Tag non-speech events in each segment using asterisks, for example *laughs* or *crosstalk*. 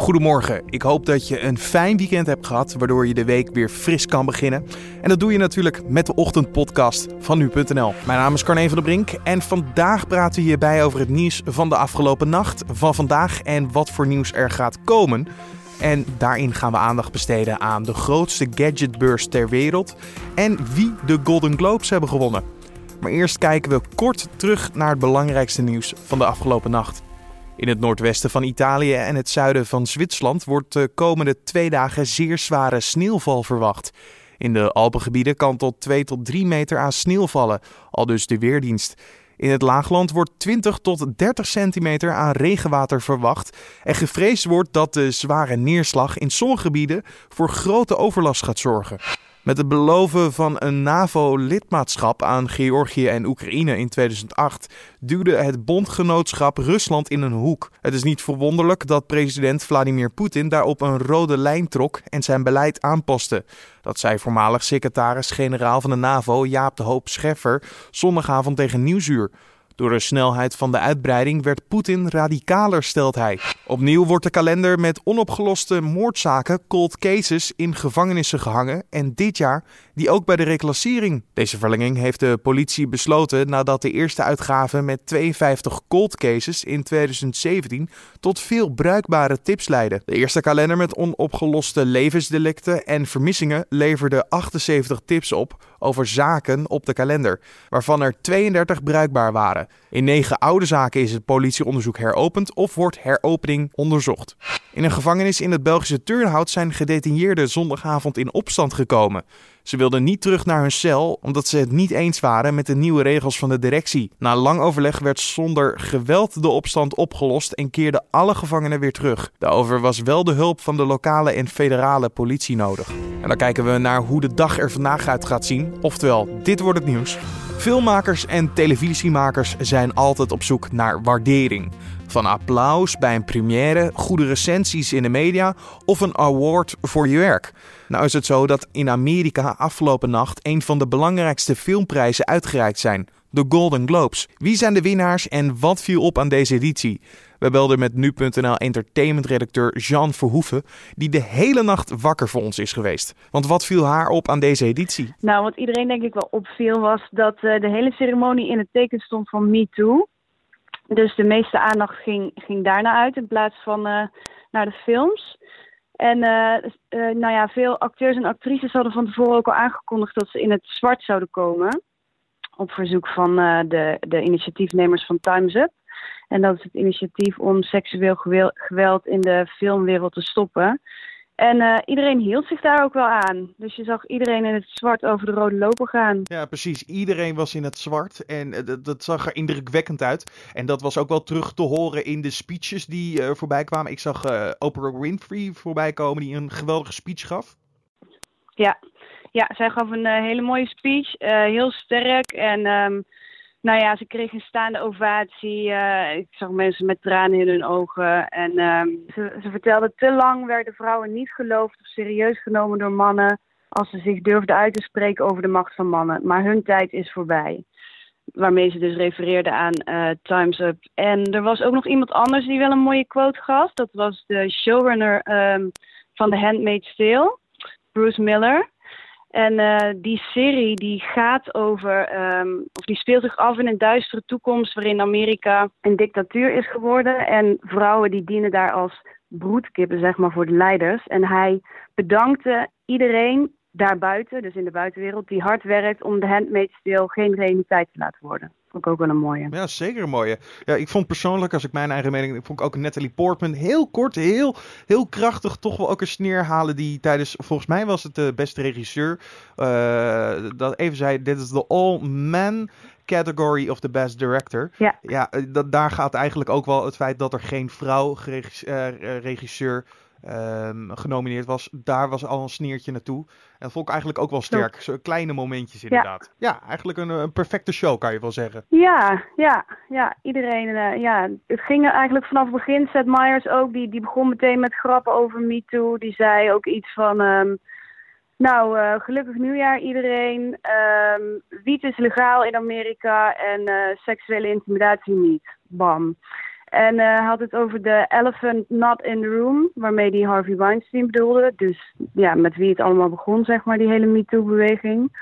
Goedemorgen. Ik hoop dat je een fijn weekend hebt gehad, waardoor je de week weer fris kan beginnen. En dat doe je natuurlijk met de ochtendpodcast van nu.nl. Mijn naam is Carne van der Brink en vandaag praten we hierbij over het nieuws van de afgelopen nacht, van vandaag en wat voor nieuws er gaat komen. En daarin gaan we aandacht besteden aan de grootste gadgetbeurs ter wereld en wie de Golden Globes hebben gewonnen. Maar eerst kijken we kort terug naar het belangrijkste nieuws van de afgelopen nacht. In het noordwesten van Italië en het zuiden van Zwitserland wordt de komende twee dagen zeer zware sneeuwval verwacht. In de Alpengebieden kan tot 2 tot 3 meter aan sneeuw vallen, al dus de weerdienst. In het laagland wordt 20 tot 30 centimeter aan regenwater verwacht. En gevreesd wordt dat de zware neerslag in sommige gebieden voor grote overlast gaat zorgen. Met het beloven van een NAVO-lidmaatschap aan Georgië en Oekraïne in 2008 duwde het bondgenootschap Rusland in een hoek. Het is niet verwonderlijk dat president Vladimir Poetin daarop een rode lijn trok en zijn beleid aanpaste. Dat zei voormalig secretaris-generaal van de NAVO Jaap de Hoop Scheffer zondagavond tegen Nieuwsuur. Door de snelheid van de uitbreiding werd Poetin radicaler, stelt hij. Opnieuw wordt de kalender met onopgeloste moordzaken, cold cases, in gevangenissen gehangen. En dit jaar die ook bij de reclassering. Deze verlenging heeft de politie besloten nadat de eerste uitgave met 52 cold cases in 2017 tot veel bruikbare tips leidde. De eerste kalender met onopgeloste levensdelicten en vermissingen leverde 78 tips op over zaken op de kalender, waarvan er 32 bruikbaar waren. In negen oude zaken is het politieonderzoek heropend of wordt heropening onderzocht. In een gevangenis in het Belgische Turnhout zijn gedetineerden zondagavond in opstand gekomen. Ze wilden niet terug naar hun cel omdat ze het niet eens waren met de nieuwe regels van de directie. Na lang overleg werd zonder geweld de opstand opgelost en keerden alle gevangenen weer terug. Daarover was wel de hulp van de lokale en federale politie nodig. En dan kijken we naar hoe de dag er vandaag uit gaat zien. Oftewel, dit wordt het nieuws. Filmmakers en televisiemakers zijn altijd op zoek naar waardering. Van applaus bij een première, goede recensies in de media of een award voor je werk. Nou is het zo dat in Amerika afgelopen nacht een van de belangrijkste filmprijzen uitgereikt zijn. De Golden Globes. Wie zijn de winnaars en wat viel op aan deze editie? We belden met nu.nl entertainment-redacteur Jean Verhoeven, die de hele nacht wakker voor ons is geweest. Want wat viel haar op aan deze editie? Nou, wat iedereen denk ik wel opviel was dat uh, de hele ceremonie in het teken stond van Me Too. Dus de meeste aandacht ging, ging daarna uit in plaats van uh, naar de films. En uh, uh, nou ja, veel acteurs en actrices hadden van tevoren ook al aangekondigd dat ze in het zwart zouden komen. Op verzoek van de, de initiatiefnemers van Time's Up. En dat is het initiatief om seksueel geweld in de filmwereld te stoppen. En uh, iedereen hield zich daar ook wel aan. Dus je zag iedereen in het zwart over de rode loper gaan. Ja, precies. Iedereen was in het zwart. En uh, dat, zag er indrukwekkend uit. En dat was ook wel terug te horen in de speeches die uh, voorbij kwamen. Ik zag Oprah Winfrey voorbij komen, die een geweldige speech gaf. Ja, ja zij gaf een hele mooie speech. heel sterk. En um, nou ja, ze kreeg een staande ovatie. Uh, ik zag mensen met tranen in hun ogen. En uh, ze, ze vertelde, te lang werden vrouwen niet geloofd of serieus genomen door mannen als ze zich durfden uit te spreken over de macht van mannen. Maar hun tijd is voorbij. Waarmee ze dus refereerde aan uh, Time's Up. En er was ook nog iemand anders die wel een mooie quote gaf. Dat was de showrunner um, van The Handmaid's Tale, Bruce Miller. En uh, die serie die gaat over, um, of die speelt zich af in een duistere toekomst waarin Amerika een dictatuur is geworden. En vrouwen die dienen daar als broedkippen, zeg maar, voor de leiders. En hij bedankte iedereen daarbuiten, dus in de buitenwereld, die hard werkt om de Handmaid's Tale geen realiteit te laten worden. Vond ik ook wel een mooie. Ja, zeker een mooie. Ja, ik vond persoonlijk, als ik mijn eigen mening, ik vond ook Natalie Portman heel kort, heel, heel krachtig, toch wel ook een sneer halen die tijdens, volgens mij was het de beste regisseur, uh, dat even zei, dit is de all-man category of the best director. Ja. Ja, dat, daar gaat eigenlijk ook wel het feit dat er geen vrouw regisseur um, genomineerd was. Daar was al een sneertje naartoe. En dat vond ik eigenlijk ook wel sterk. Zo kleine momentjes inderdaad. Ja, ja eigenlijk een, een, perfecte show kan je wel zeggen. Ja, ja, ja. Iedereen, uh, ja. Het ging eigenlijk vanaf het begin. Seth Meyers ook, die, die begon meteen met grappen over Me Too. Die zei ook iets van... Um, nou, uh, gelukkig nieuwjaar iedereen. Um, wiet is legaal in Amerika en uh, seksuele intimidatie niet. Bam. En uh, hij had het over de elephant not in the room, waarmee hij Harvey Weinstein bedoelde. Dus ja, met wie het allemaal begon, zeg maar, die hele MeToo-beweging.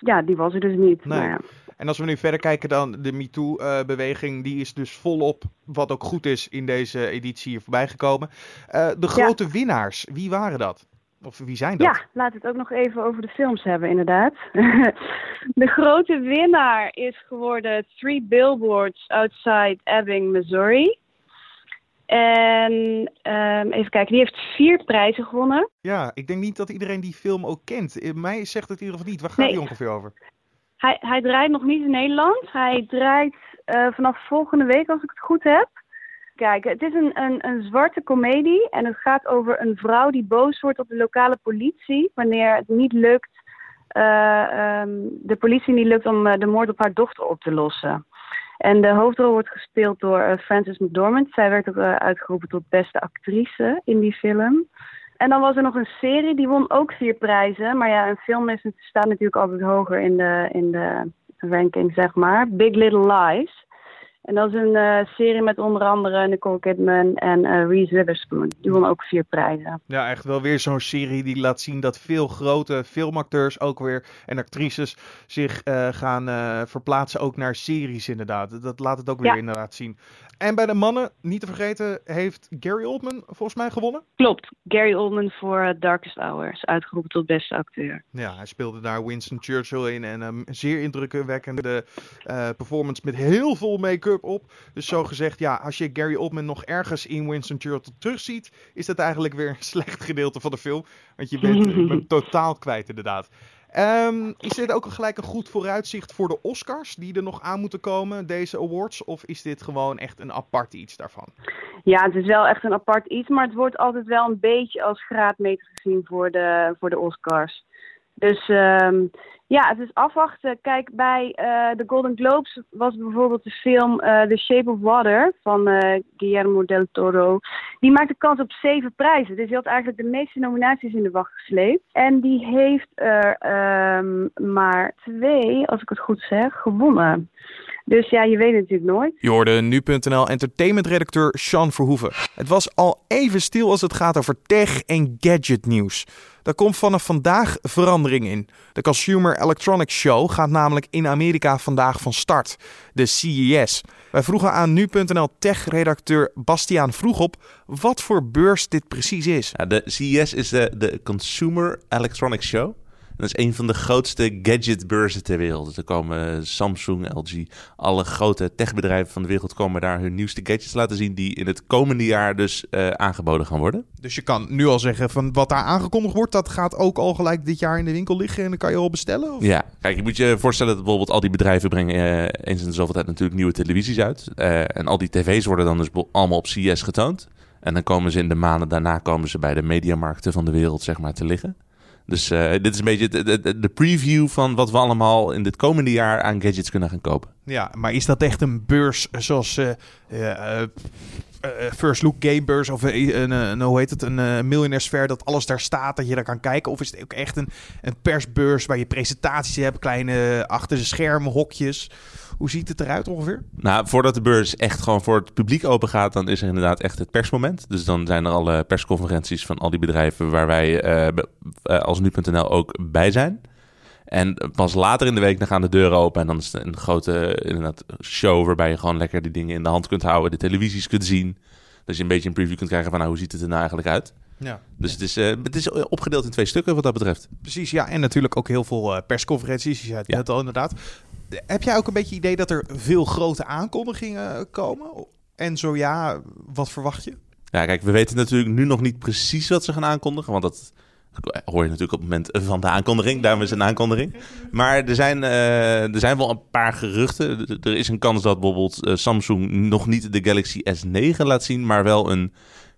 Ja, die was er dus niet. Nee. Ja. En als we nu verder kijken dan de MeToo-beweging, die is dus volop, wat ook goed is, in deze editie hier voorbij gekomen. Uh, de grote ja. winnaars, wie waren dat? Of wie zijn dat? Ja, laten we het ook nog even over de films hebben, inderdaad. *laughs* de grote winnaar is geworden Three Billboards Outside Ebbing, Missouri. En um, even kijken, die heeft vier prijzen gewonnen. Ja, ik denk niet dat iedereen die film ook kent. Mij zegt het in ieder geval niet. Waar gaat nee. die ongeveer over? Hij, hij draait nog niet in Nederland. Hij draait uh, vanaf volgende week, als ik het goed heb. Het is een, een, een zwarte komedie en het gaat over een vrouw die boos wordt op de lokale politie wanneer het niet lukt, uh, um, de politie niet lukt om uh, de moord op haar dochter op te lossen. En de hoofdrol wordt gespeeld door uh, Frances McDormand. Zij werd ook uitgeroepen tot beste actrice in die film. En dan was er nog een serie, die won ook vier prijzen. Maar ja, een film is, staat natuurlijk altijd hoger in de, in de ranking, zeg maar. Big Little Lies. En dat is een uh, serie met onder andere Nicole Kidman en uh, Reese Witherspoon. Die won ook vier prijzen. Ja, echt wel weer zo'n serie die laat zien dat veel grote filmacteurs ook weer en actrices zich uh, gaan verplaatsen ook naar series inderdaad. Dat laat het ook weer Ja. inderdaad zien. En bij de mannen, niet te vergeten, heeft Gary Oldman volgens mij gewonnen. Klopt. Gary Oldman voor Darkest Hours, uitgeroepen tot beste acteur. Ja, hij speelde daar Winston Churchill in en een zeer indrukwekkende performance met heel veel make-up op. Dus zo gezegd, ja, als je Gary Oldman nog ergens in Winston Churchill terugziet, is dat eigenlijk weer een *laughs* slecht gedeelte van de film. Want je bent, *laughs* bent totaal kwijt inderdaad. Um, is dit ook gelijk een goed vooruitzicht voor de Oscars die er nog aan moeten komen, deze awards? Of is dit gewoon echt een apart iets daarvan? Ja, het is wel echt een apart iets, maar het wordt altijd wel een beetje als graadmeter gezien voor de, voor de Oscars. Dus um, ja, het is afwachten. Kijk, bij uh, de Golden Globes was bijvoorbeeld de film uh, The Shape of Water van uh, Guillermo del Toro. Die maakte kans op zeven prijzen. Dus die had eigenlijk de meeste nominaties in de wacht gesleept. En die heeft er um, maar twee, als ik het goed zeg, gewonnen. Dus ja, je weet het natuurlijk nooit. Je hoorde nu.nl entertainmentredacteur Sean Verhoeven. Het was al even stil als het gaat over tech en gadget nieuws. Daar komt vanaf vandaag verandering in. De Consumer Electronics Show gaat namelijk in Amerika vandaag van start. De CES. Wij vroegen aan nu.nl tech-redacteur Bastiaan Vroegop wat voor beurs dit precies is. Ja, de CES is de, de Consumer Electronics Show. Dat is een van de grootste gadgetbeurzen ter wereld. Er komen Samsung, LG, alle grote techbedrijven van de wereld komen daar hun nieuwste gadgets laten zien die in het komende jaar dus uh, aangeboden gaan worden. Dus je kan nu al zeggen van wat daar aangekondigd wordt, dat gaat ook al gelijk dit jaar in de winkel liggen en dan kan je al bestellen? Of? Ja, kijk, je moet je voorstellen dat bijvoorbeeld al die bedrijven brengen uh, eens in de zoveel tijd natuurlijk nieuwe televisies uit. Uh, en al die tv's worden dan dus allemaal op CES getoond. En dan komen ze in de maanden daarna komen ze bij de mediamarkten van de wereld zeg maar te liggen. Dus uh, dit is een beetje de, preview van wat we allemaal in dit komende jaar aan gadgets kunnen gaan kopen. Ja, maar is dat echt een beurs zoals uh, uh, First Look Gamebeurs of een, een, hoe heet het, een miljonairsfair dat alles daar staat, dat je daar kan kijken? Of is het ook echt een, een persbeurs waar je presentaties hebt, kleine achter de schermen hokjes? Hoe ziet het eruit ongeveer? Nou, voordat de beurs echt gewoon voor het publiek open gaat, dan is er inderdaad echt het persmoment. Dus dan zijn er alle persconferenties van al die bedrijven waar wij als nu.nl ook bij zijn. En pas later in de week dan gaan de deuren open en dan is het een grote inderdaad, show waarbij je gewoon lekker die dingen in de hand kunt houden, de televisies kunt zien. Dat je een beetje een preview kunt krijgen van nou, hoe ziet het er nou eigenlijk uit. Ja. Dus het is, uh, het is opgedeeld in twee stukken wat dat betreft. Precies, ja. En natuurlijk ook heel veel uh, persconferenties. Je zei het net al inderdaad. Heb jij ook een beetje idee dat er veel grote aankondigingen komen? En zo ja, wat verwacht je? Ja, kijk, we weten natuurlijk nu nog niet precies wat ze gaan aankondigen. Want dat hoor je natuurlijk op het moment van de aankondiging. Daarom is een aankondiging. Maar er zijn, uh, er zijn wel een paar geruchten. Er is een kans dat bijvoorbeeld uh, Samsung nog niet de Galaxy S9 laat zien. Maar wel een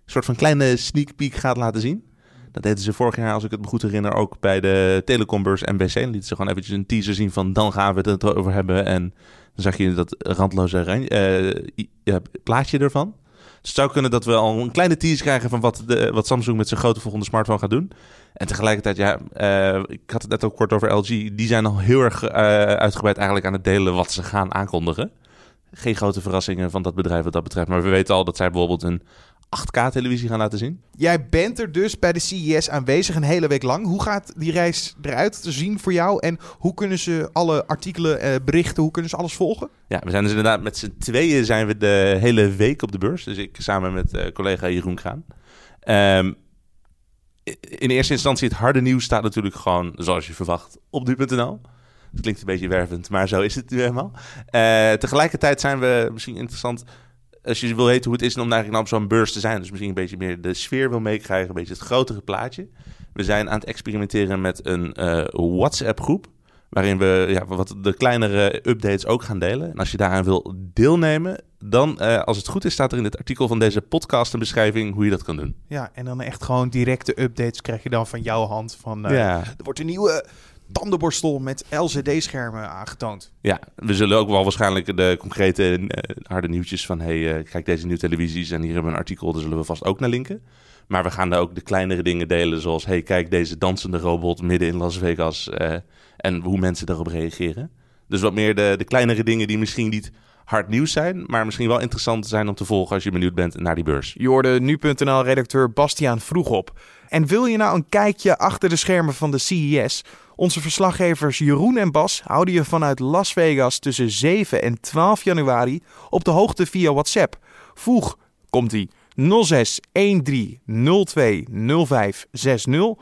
soort van kleine sneak peek gaat laten zien. Dat deden ze vorig jaar, als ik het me goed herinner, ook bij de telecombeurs NBC. En lieten ze gewoon eventjes een teaser zien van dan gaan we het erover hebben. En dan zag je dat randloze uh, plaatje ervan. Het zou kunnen dat we al een kleine teaser krijgen van wat, de, wat Samsung met zijn grote volgende smartphone gaat doen. En tegelijkertijd, ja, uh, ik had het net ook kort over LG. Die zijn al heel erg uh, uitgebreid eigenlijk aan het delen wat ze gaan aankondigen. geen grote verrassingen van dat bedrijf wat dat betreft. Maar we weten al dat zij bijvoorbeeld een 8K-televisie gaan laten zien. Jij bent er dus bij de CES aanwezig een hele week lang. Hoe gaat die reis eruit te zien voor jou? En hoe kunnen ze alle artikelen, eh, berichten, hoe kunnen ze alles volgen? Ja, we zijn dus inderdaad met z'n tweeën zijn we de hele week op de beurs. Dus ik samen met uh, collega Jeroen Kraan. Um, in eerste instantie het harde nieuws staat natuurlijk gewoon, zoals je verwacht, op nu.nl. Het klinkt een beetje wervend, maar zo is het nu helemaal. Uh, tegelijkertijd zijn we misschien interessant als je wil weten hoe het is om eigenlijk nou op zo'n beurs te zijn, dus misschien een beetje meer de sfeer wil meekrijgen, een beetje het grotere plaatje. We zijn aan het experimenteren met een uh, WhatsApp-groep, waarin we ja, wat de kleinere updates ook gaan delen. En als je daaraan wil deelnemen, dan, uh, als het goed is, staat er in het artikel van deze podcast een beschrijving hoe je dat kan doen. Ja, en dan echt gewoon directe updates krijg je dan van jouw hand. Van, uh, ja. Er wordt een nieuwe tandenborstel met LCD-schermen aangetoond. Ja, we zullen ook wel waarschijnlijk de concrete uh, harde nieuwtjes van... hey, uh, kijk deze nieuwe televisies en hier hebben we een artikel, daar zullen we vast ook naar linken. Maar we gaan daar ook de kleinere dingen delen, zoals... hey, kijk deze dansende robot midden in Las Vegas uh, en hoe mensen daarop reageren. Dus wat meer de, de kleinere dingen die misschien niet hard nieuws zijn, maar misschien wel interessant zijn om te volgen als je benieuwd bent naar die beurs. Je hoorde nu.nl-redacteur Bastiaan vroeg op. En wil je nou een kijkje achter de schermen van de CES? Onze verslaggevers Jeroen en Bas houden je vanuit Las Vegas tussen 7 en 12 januari op de hoogte via WhatsApp. Voeg, komt ie, 06 13 02 05 60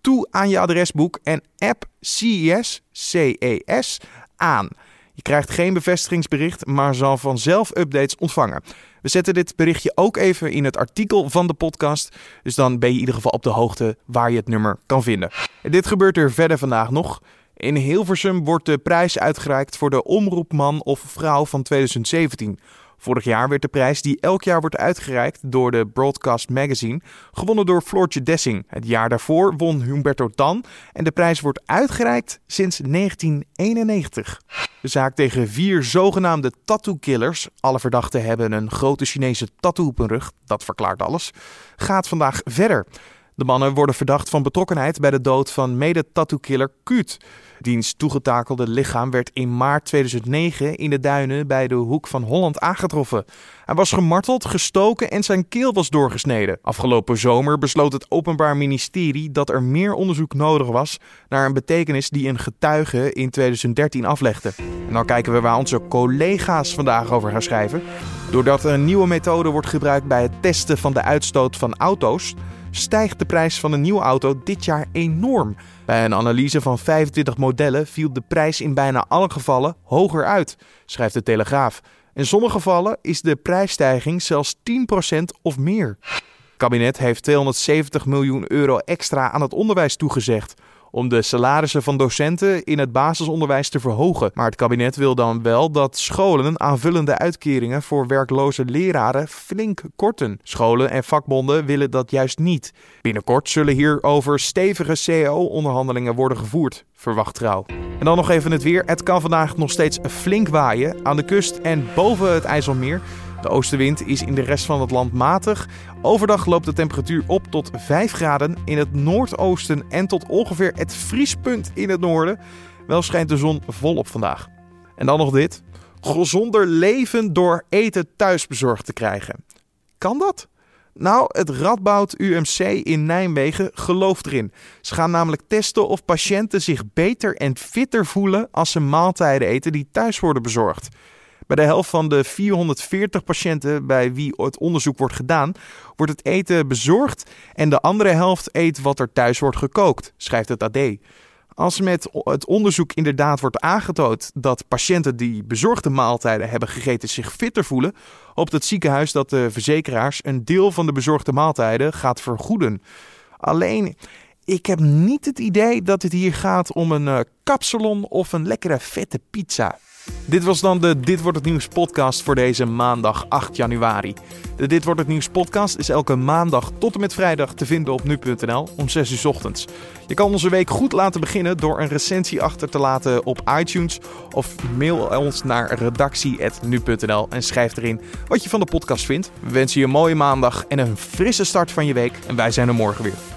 toe aan je adresboek en app CES, CES aan. Je krijgt geen bevestigingsbericht, maar zal vanzelf updates ontvangen. We zetten dit berichtje ook even in het artikel van de podcast. Dus dan ben je in ieder geval op de hoogte waar je het nummer kan vinden. En dit gebeurt er verder vandaag nog. In Hilversum wordt de prijs uitgereikt voor de omroepman of vrouw van 2017. Vorig jaar werd de prijs die elk jaar wordt uitgereikt door de Broadcast Magazine gewonnen door Floortje Dessing. Het jaar daarvoor won Humberto Tan en de prijs wordt uitgereikt sinds 1991. De zaak tegen vier zogenaamde tattoo-killers, alle verdachten hebben een grote Chinese tattoo op hun rug, dat verklaart alles, gaat vandaag verder. De mannen worden verdacht van betrokkenheid bij de dood van mede-tattoo-killer Kuut. Diens toegetakelde lichaam werd in maart 2009 in de duinen bij de Hoek van Holland aangetroffen. Hij was gemarteld, gestoken en zijn keel was doorgesneden. Afgelopen zomer besloot het Openbaar Ministerie dat er meer onderzoek nodig was naar een betekenis die een getuige in 2013 aflegde. En dan kijken we waar onze collega's vandaag over gaan schrijven. Doordat een nieuwe methode wordt gebruikt bij het testen van de uitstoot van auto's, stijgt de prijs van een nieuwe auto dit jaar enorm. Bij een analyse van 25 modellen viel de prijs in bijna alle gevallen hoger uit, schrijft de Telegraaf. In sommige gevallen is de prijsstijging zelfs 10% of meer. Het kabinet heeft 270 miljoen euro extra aan het onderwijs toegezegd om de salarissen van docenten in het basisonderwijs te verhogen. Maar het kabinet wil dan wel dat scholen aanvullende uitkeringen voor werkloze leraren flink korten. Scholen en vakbonden willen dat juist niet. Binnenkort zullen hierover stevige CAO-onderhandelingen worden gevoerd, verwacht trouw. En dan nog even het weer. Het kan vandaag nog steeds flink waaien aan de kust en boven het IJsselmeer. De oostenwind is in de rest van het land matig. Overdag loopt de temperatuur op tot 5 graden in het noordoosten en tot ongeveer het vriespunt in het noorden. Wel schijnt de zon volop vandaag. En dan nog dit. Gezonder leven door eten thuis bezorgd te krijgen. Kan dat? Nou, het Radboud UMC in Nijmegen gelooft erin. Ze gaan namelijk testen of patiënten zich beter en fitter voelen als ze maaltijden eten die thuis worden bezorgd. Bij de helft van de 440 patiënten bij wie het onderzoek wordt gedaan, wordt het eten bezorgd en de andere helft eet wat er thuis wordt gekookt, schrijft het AD. Als met het onderzoek inderdaad wordt aangetoond dat patiënten die bezorgde maaltijden hebben gegeten zich fitter voelen, hoopt het ziekenhuis dat de verzekeraars een deel van de bezorgde maaltijden gaat vergoeden. Alleen, ik heb niet het idee dat het hier gaat om een uh, kapsalon of een lekkere vette pizza. Dit was dan de Dit wordt het nieuws podcast voor deze maandag 8 januari. De Dit wordt het nieuws podcast is elke maandag tot en met vrijdag te vinden op nu.nl om 6 uur ochtends. Je kan onze week goed laten beginnen door een recensie achter te laten op iTunes of mail ons naar redactie@nu.nl en schrijf erin wat je van de podcast vindt. We wensen je een mooie maandag en een frisse start van je week en wij zijn er morgen weer.